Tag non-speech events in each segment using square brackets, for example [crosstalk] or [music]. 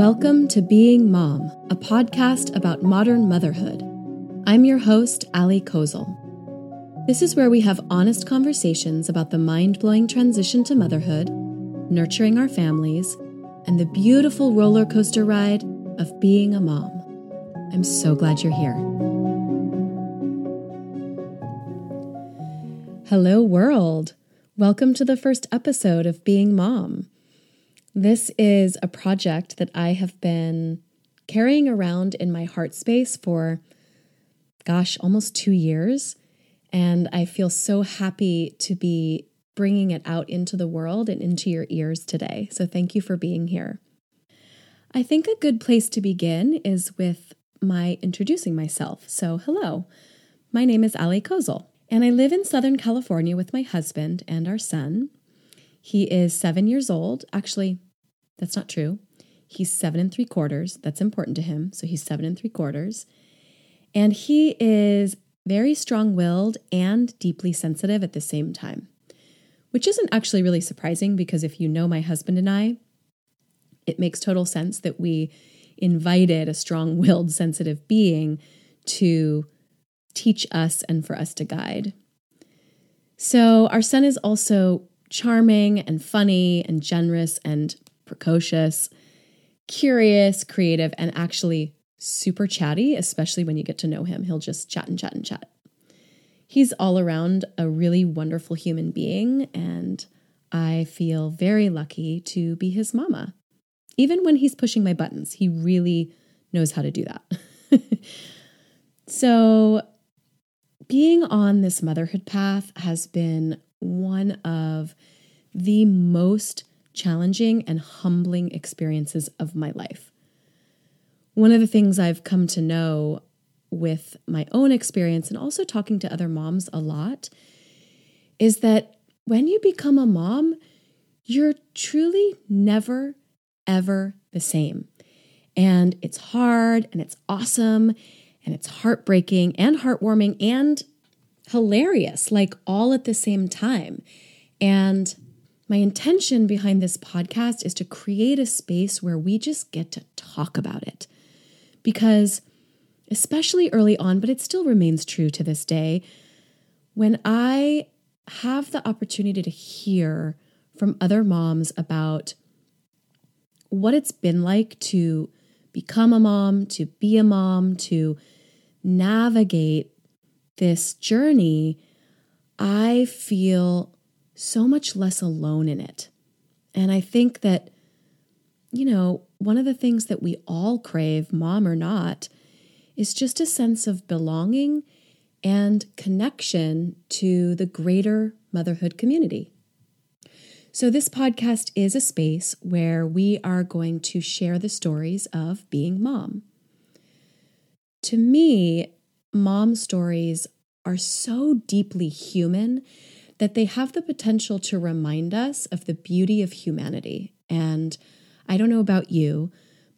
Welcome to Being Mom, a podcast about modern motherhood. I'm your host, Ali Kozoll. This is where we have honest conversations about the mind blowing transition to motherhood, nurturing our families, and the beautiful roller coaster ride of being a mom. I'm so glad you're here. Hello, world. Welcome to the first episode of Being Mom. This is a project that I have been carrying around in my heart space for, gosh, almost two years. And I feel so happy to be bringing it out into the world and into your ears today. So thank you for being here. I think a good place to begin is with my introducing myself. So, hello, my name is Ali Kozoll, and I live in Southern California with my husband and our son. He is seven years old. Actually, that's not true. He's seven and three quarters. That's important to him. So he's seven and three quarters. And he is very strong willed and deeply sensitive at the same time, which isn't actually really surprising because if you know my husband and I, it makes total sense that we invited a strong willed, sensitive being to teach us and for us to guide. So, our son is also charming and funny and generous and precocious, curious, creative, and actually super chatty, especially when you get to know him. He'll just chat and chat and chat. He's all around a really wonderful human being, and I feel very lucky to be his mama. Even when he's pushing my buttons, he really knows how to do that. [laughs] so, being on this motherhood path has been one of the most challenging and humbling experiences of my life. One of the things I've come to know with my own experience and also talking to other moms a lot is that when you become a mom, you're truly never, ever the same. And it's hard and it's awesome and it's heartbreaking and heartwarming and hilarious, like all at the same time. And my intention behind this podcast is to create a space where we just get to talk about it. Because, especially early on, but it still remains true to this day, when I have the opportunity to hear from other moms about what it's been like to become a mom, to be a mom, to navigate this journey, I feel so much less alone in it. And I think that, you know, one of the things that we all crave, mom or not, is just a sense of belonging and connection to the greater motherhood community. So, this podcast is a space where we are going to share the stories of being mom. To me, mom stories are so deeply human that they have the potential to remind us of the beauty of humanity. And I don't know about you,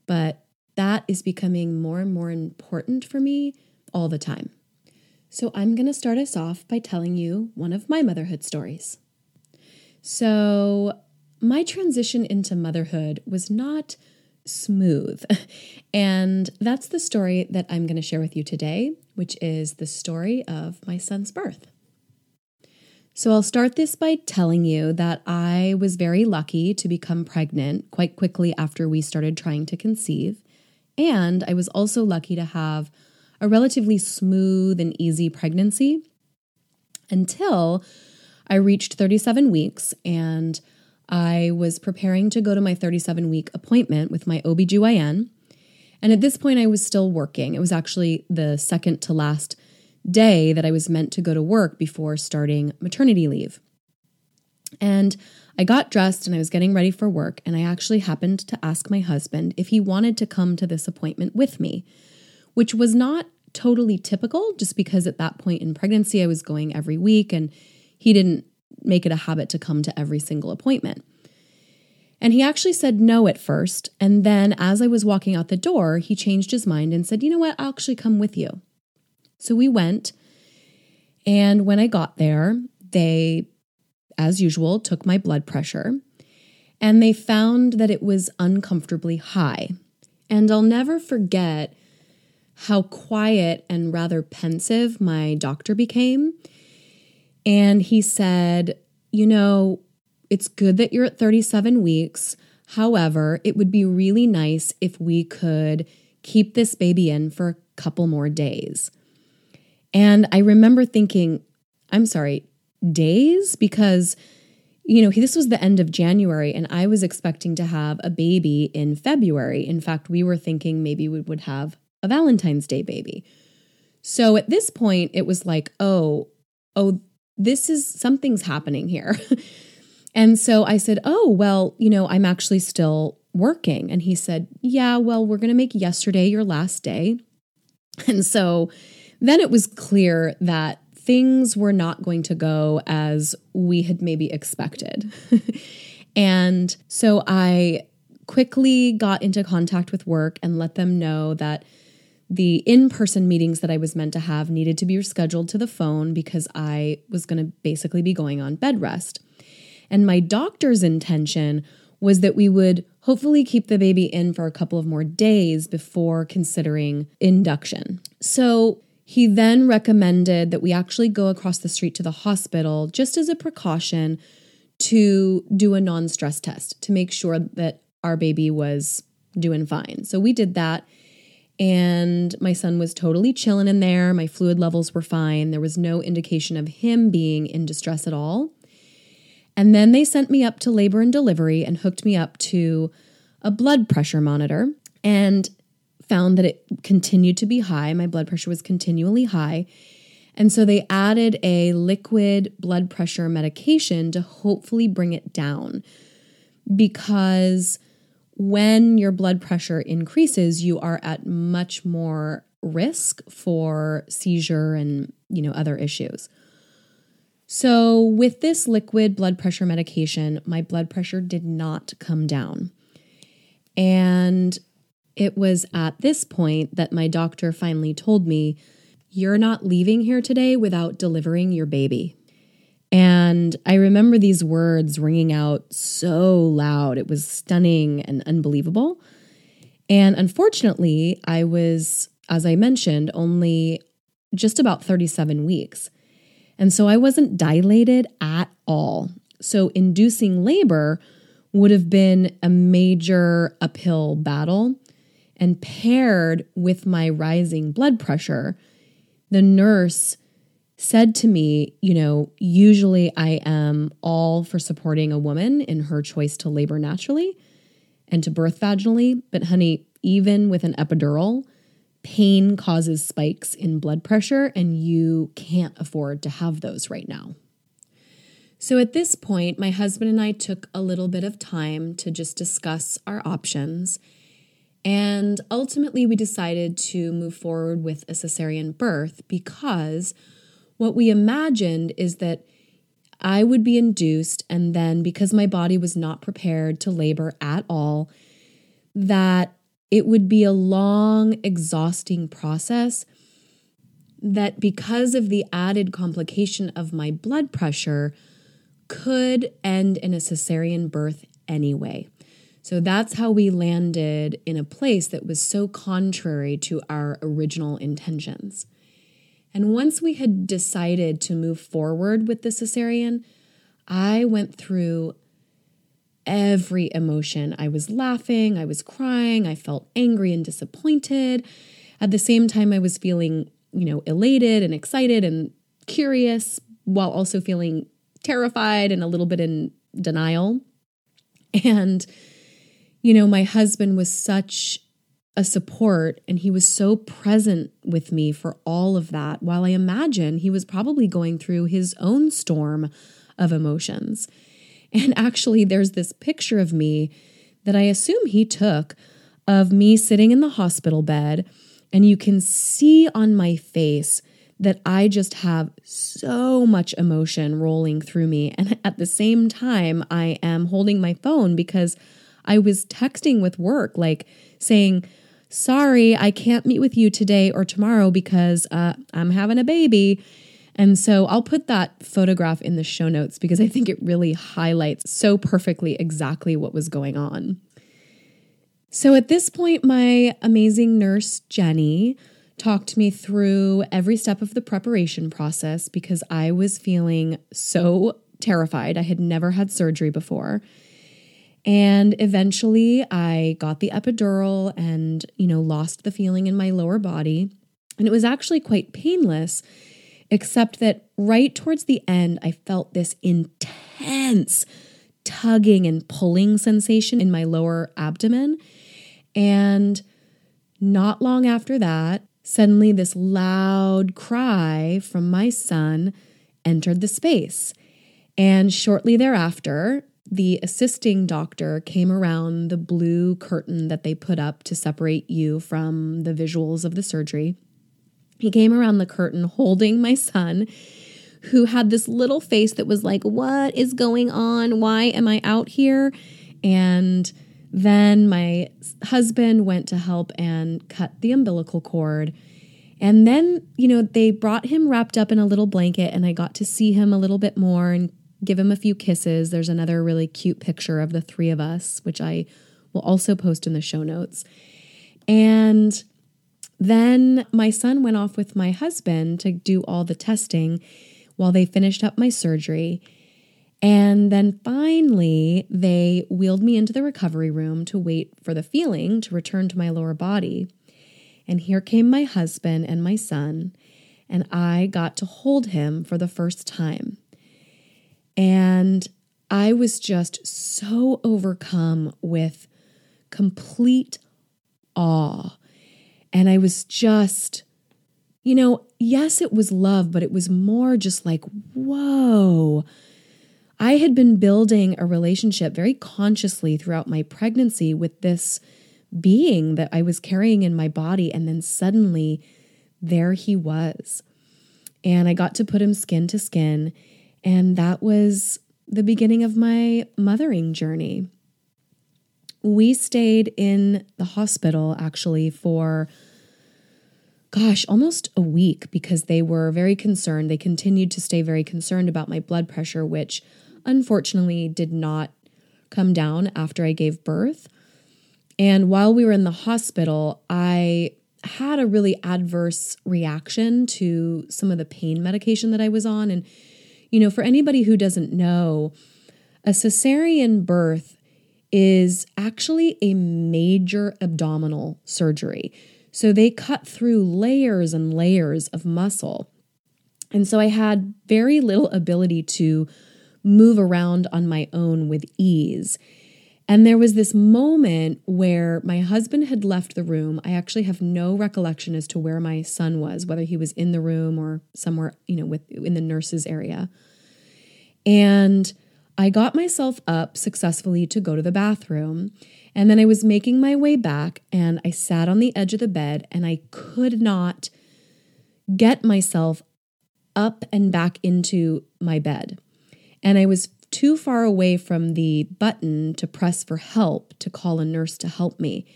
but that is becoming more and more important for me all the time. So I'm going to start us off by telling you one of my motherhood stories. So, my transition into motherhood was not smooth. [laughs] And that's the story that I'm going to share with you today, which is the story of my son's birth. So I'll start this by telling you that I was very lucky to become pregnant quite quickly after we started trying to conceive. And I was also lucky to have a relatively smooth and easy pregnancy until I reached 37 weeks and I was preparing to go to my 37 week appointment with my OBGYN. And at this point, I was still working. It was actually the second to last day that I was meant to go to work before starting maternity leave. And I got dressed and I was getting ready for work, and I actually happened to ask my husband if he wanted to come to this appointment with me, which was not totally typical just because at that point in pregnancy I was going every week and he didn't make it a habit to come to every single appointment. And he actually said no at first. And then as I was walking out the door, he changed his mind and said, You know what? I'll actually come with you. So we went. And when I got there, they, as usual, took my blood pressure and they found that it was uncomfortably high. And I'll never forget how quiet and rather pensive my doctor became. And he said, You know, it's good that you're at 37 weeks. However, it would be really nice if we could keep this baby in for a couple more days. And I remember thinking, I'm sorry, days? Because, you know, this was the end of January and I was expecting to have a baby in February. In fact, we were thinking maybe we would have a Valentine's Day baby. So at this point, it was like, oh, oh, this is something's happening here. [laughs] and so I said, oh, well, you know, I'm actually still working. And he said, yeah, well, we're going to make yesterday your last day. [laughs] And so then it was clear that things were not going to go as we had maybe expected. [laughs] and so I quickly got into contact with work and let them know that the in person meetings that I was meant to have needed to be rescheduled to the phone because I was going to basically be going on bed rest. And my doctor's intention was that we would hopefully keep the baby in for a couple of more days before considering induction. So he then recommended that we actually go across the street to the hospital just as a precaution to do a non stress test to make sure that our baby was doing fine. So we did that and my son was totally chilling in there. My fluid levels were fine. There was no indication of him being in distress at all. And then they sent me up to labor and delivery and hooked me up to a blood pressure monitor and found that it continued to be high. My blood pressure was continually high. And so they added a liquid blood pressure medication to hopefully bring it down because when your blood pressure increases, you are at much more risk for seizure and, you know, other issues. So, with this liquid blood pressure medication, my blood pressure did not come down. And it was at this point that my doctor finally told me, You're not leaving here today without delivering your baby. And I remember these words ringing out so loud. It was stunning and unbelievable. And unfortunately, I was, as I mentioned, only just about 37 weeks. And so I wasn't dilated at all. So inducing labor would have been a major uphill battle. And paired with my rising blood pressure, the nurse said to me, you know, usually I am all for supporting a woman in her choice to labor naturally and to birth vaginally. But, honey, even with an epidural, pain causes spikes in blood pressure, and you can't afford to have those right now. So, at this point, my husband and I took a little bit of time to just discuss our options. And ultimately, we decided to move forward with a cesarean birth because what we imagined is that I would be induced, and then because my body was not prepared to labor at all, that it would be a long, exhausting process. That because of the added complication of my blood pressure, could end in a cesarean birth anyway. So that's how we landed in a place that was so contrary to our original intentions. And once we had decided to move forward with the cesarean, I went through every emotion. I was laughing, I was crying, I felt angry and disappointed. At the same time, I was feeling, you know, elated and excited and curious while also feeling terrified and a little bit in denial. And, you know, my husband was such a support and he was so present with me for all of that while I imagine he was probably going through his own storm of emotions. And actually, there's this picture of me that I assume he took of me sitting in the hospital bed, and you can see on my face that I just have so much emotion rolling through me. And at the same time, I am holding my phone because I was texting with work, like saying, sorry, I can't meet with you today or tomorrow because uh, I'm having a baby. And so I'll put that photograph in the show notes because I think it really highlights so perfectly exactly what was going on. So at this point, my amazing nurse, Jenny, talked me through every step of the preparation process because I was feeling so terrified. I had never had surgery before. And eventually I got the epidural and, you know, lost the feeling in my lower body. And it was actually quite painless, except that right towards the end, I felt this intense tugging and pulling sensation in my lower abdomen. And not long after that, suddenly this loud cry from my son entered the space. And shortly thereafter, the assisting doctor came around the blue curtain that they put up to separate you from the visuals of the surgery. He came around the curtain holding my son, who had this little face that was like, What is going on? Why am I out here? And then my husband went to help and cut the umbilical cord. And then, you know, they brought him wrapped up in a little blanket, and I got to see him a little bit more and give him a few kisses. There's another really cute picture of the three of us, which I will also post in the show notes. And then my son went off with my husband to do all the testing while they finished up my surgery. And then finally, they wheeled me into the recovery room to wait for the feeling to return to my lower body. And here came my husband and my son, and I got to hold him for the first time. And I was just so overcome with complete awe. And I was just, you know, yes, it was love, but it was more just like, whoa. I had been building a relationship very consciously throughout my pregnancy with this being that I was carrying in my body. And then suddenly, there he was. And I got to put him skin to skin. And that was the beginning of my mothering journey. We stayed in the hospital actually for, gosh, almost a week because they were very concerned. They continued to stay very concerned about my blood pressure, which unfortunately did not come down after I gave birth. And while we were in the hospital, I had a really adverse reaction to some of the pain medication that I was on. And you know, for anybody who doesn't know, a cesarean birth is actually a major abdominal surgery. So they cut through layers and layers of muscle. And so I had very little ability to move around on my own with ease. And there was this moment where my husband had left the room. I actually have no recollection as to where my son was, whether he was in the room or somewhere, you know, with in the nurses area. And I got myself up successfully to go to the bathroom. And then I was making my way back and I sat on the edge of the bed and I could not get myself up and back into my bed. And I was too far away from the button to press for help to call a nurse to help me.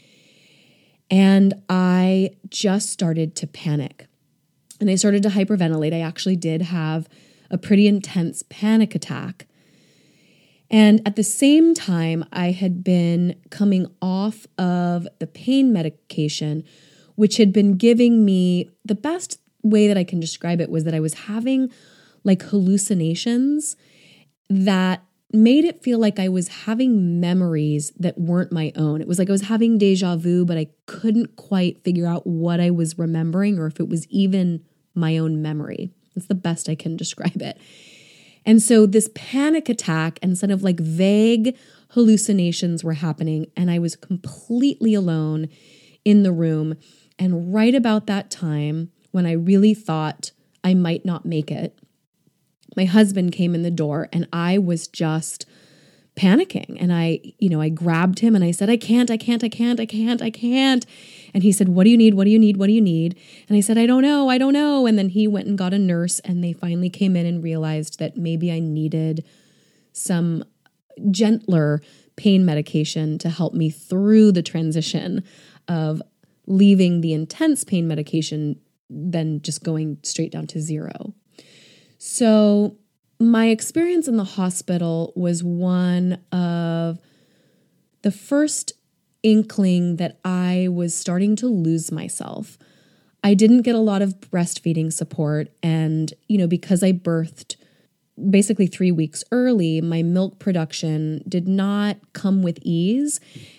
And I just started to panic. And I started to hyperventilate. I actually did have a pretty intense panic attack. And at the same time, I had been coming off of the pain medication, which had been giving me the best way that I can describe it was that I was having like hallucinations that made it feel like I was having memories that weren't my own. It was like I was having deja vu, but I couldn't quite figure out what I was remembering or if it was even my own memory. That's the best I can [laughs] describe it. And so this panic attack and sort of like vague hallucinations were happening, and I was completely alone in the room. And right about that time, when I really thought I might not make it, my husband came in the door and I was just panicking. And I, you know, I grabbed him and I said, I can't, I can't, I can't, I can't, I can't. And he said, What do you need? What do you need? What do you need? And I said, I don't know, I don't know. And then he went and got a nurse and they finally came in and realized that maybe I needed some gentler pain medication to help me through the transition of leaving the intense pain medication, then just going straight down to zero. So my experience in the hospital was one of the first inkling that I was starting to lose myself. I didn't get a lot of breastfeeding support. And, you know, because I birthed basically three weeks early, my milk production did not come with ease.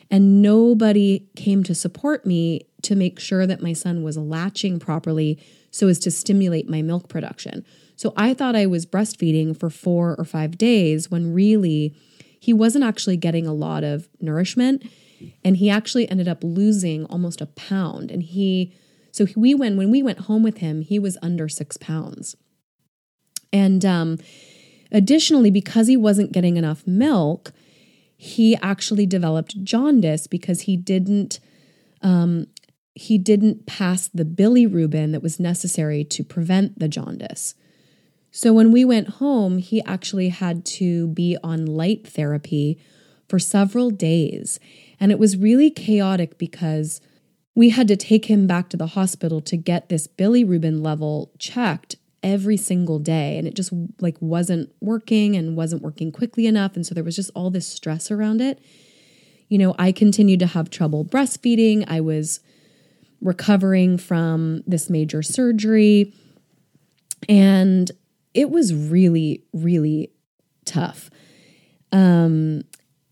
And nobody came to support me to make sure that my son was latching properly so as to stimulate my milk production. So I thought I was breastfeeding for four or five days when really he wasn't actually getting a lot of nourishment. And he actually ended up losing almost a pound. And he, so we went, when we went home with him, he was under six pounds. And um, additionally, because he wasn't getting enough milk, he actually developed jaundice because he didn't um, he didn't pass the bilirubin that was necessary to prevent the jaundice. So when we went home, he actually had to be on light therapy for several days. And it was really chaotic because we had to take him back to the hospital to get this bilirubin level checked every single day and it just like wasn't working and wasn't working quickly enough and so there was just all this stress around it. You know, I continued to have trouble breastfeeding. I was recovering from this major surgery and it was really really tough. Um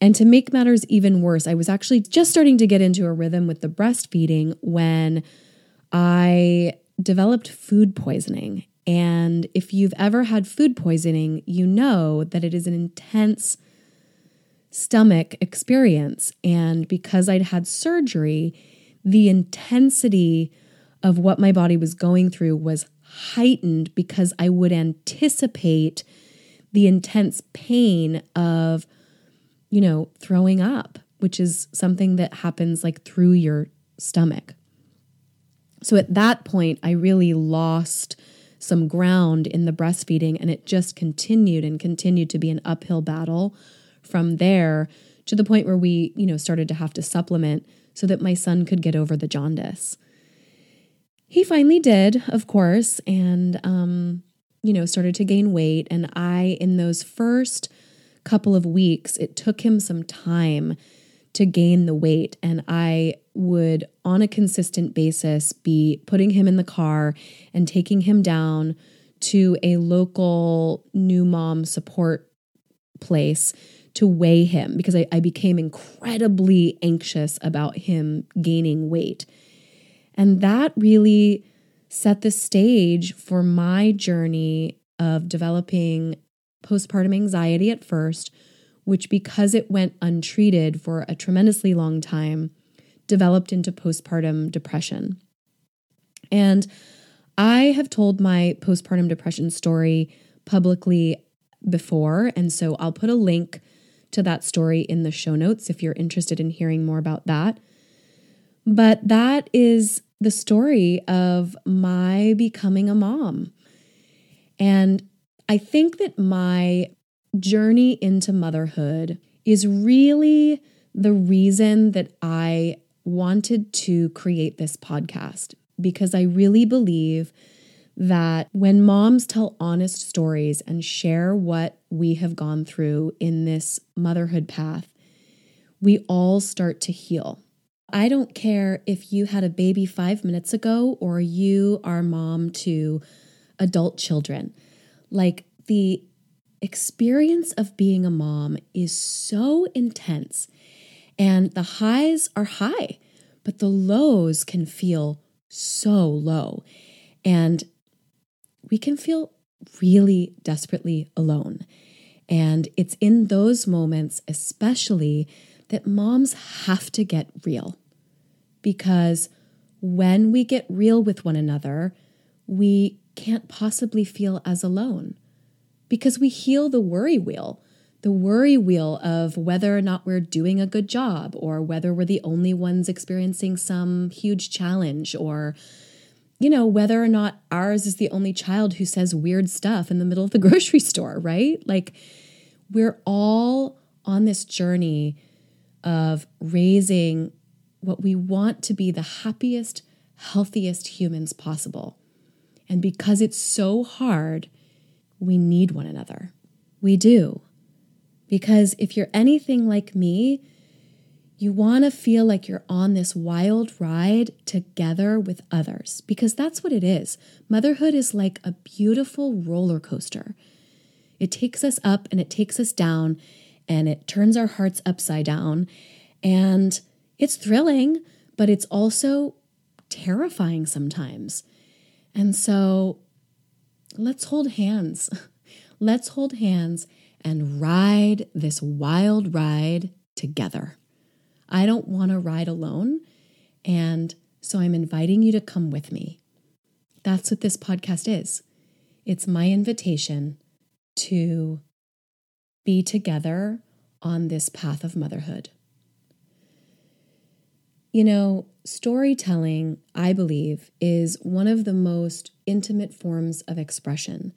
and to make matters even worse, I was actually just starting to get into a rhythm with the breastfeeding when I developed food poisoning and if you've ever had food poisoning, you know that it is an intense stomach experience. And because I'd had surgery, the intensity of what my body was going through was heightened because I would anticipate the intense pain of, you know, throwing up, which is something that happens like through your stomach. So at that point, I really lost some ground in the breastfeeding, and it just continued and continued to be an uphill battle from there to the point where we, you know, started to have to supplement so that my son could get over the jaundice. He finally did, of course, and um, you know, started to gain weight. And I, in those first couple of weeks, it took him some time to gain the weight. And I would, on a consistent basis, be putting him in the car and taking him down to a local new mom support place to weigh him because I, I became incredibly anxious about him gaining weight. And that really set the stage for my journey of developing postpartum anxiety at first, which, because it went untreated for a tremendously long time, developed into postpartum depression. And I have told my postpartum depression story publicly before. And so I'll put a link to that story in the show notes if you're interested in hearing more about that. But that is the story of my becoming a mom. And I think that my journey into motherhood is really the reason that I wanted to create this podcast because I really believe that when moms tell honest stories and share what we have gone through in this motherhood path, we all start to heal. I don't care if you had a baby five minutes ago or you are mom to adult children. Like the experience of being a mom is so intense, and the highs are high, but the lows can feel so low. And we can feel really desperately alone. And it's in those moments, especially, that moms have to get real. Because when we get real with one another, we can't possibly feel as alone because we heal the worry wheel, the worry wheel of whether or not we're doing a good job or whether we're the only ones experiencing some huge challenge or you know, whether or not ours is the only child who says weird stuff in the middle of the [laughs] grocery store, right? Like, we're all on this journey of raising what we want to be the happiest, healthiest humans possible. And because it's so hard, we need one another. We do. Because if you're anything like me, You want to feel like you're on this wild ride together with others because that's what it is. Motherhood is like a beautiful roller coaster. It takes us up and it takes us down and it turns our hearts upside down. And it's thrilling, but it's also terrifying sometimes. And so let's hold hands. [laughs] Let's hold hands and ride this wild ride together. I don't want to ride alone. And so I'm inviting you to come with me. That's what this podcast is. It's my invitation to be together on this path of motherhood. You know, storytelling, I believe, is one of the most intimate forms of expression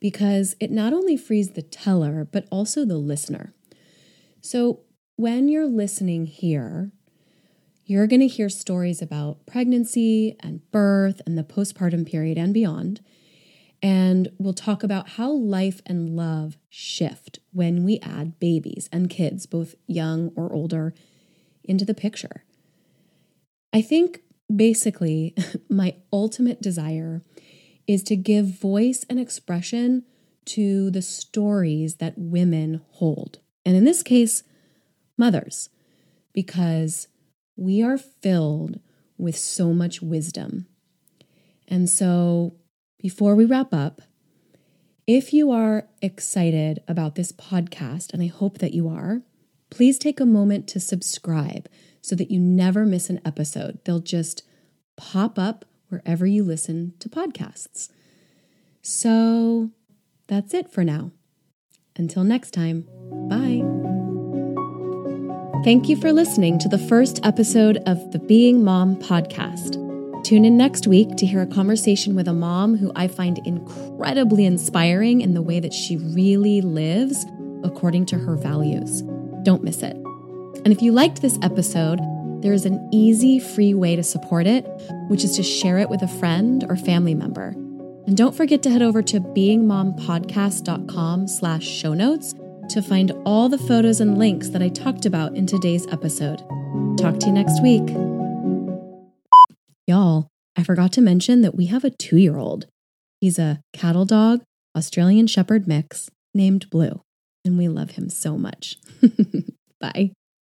because it not only frees the teller, but also the listener. So when you're listening here, you're going to hear stories about pregnancy and birth and the postpartum period and beyond. And we'll talk about how life and love shift when we add babies and kids, both young or older, into the picture. I think basically [laughs] my ultimate desire is to give voice and expression to the stories that women hold. And in this case, mothers, because we are filled with so much wisdom. And so before we wrap up, if you are excited about this podcast, and I hope that you are, please take a moment to subscribe so that you never miss an episode. They'll just pop up wherever you listen to podcasts. So that's it for now. Until next time, bye. Thank you for listening to the first episode of the Being Mom podcast. Tune in next week to hear a conversation with a mom who I find incredibly inspiring in the way that she really lives according to her values. Don't miss it. And if you liked this episode, there is an easy, free way to support it, which is to share it with a friend or family member. And don't forget to head over to beingmompodcast.com slash show notes to find all the photos and links that I talked about in today's episode. Talk to you next week. Y'all, I forgot to mention that we have a two year old. He's a cattle dog, Australian Shepherd mix named Blue, and we love him so much. [laughs] Bye.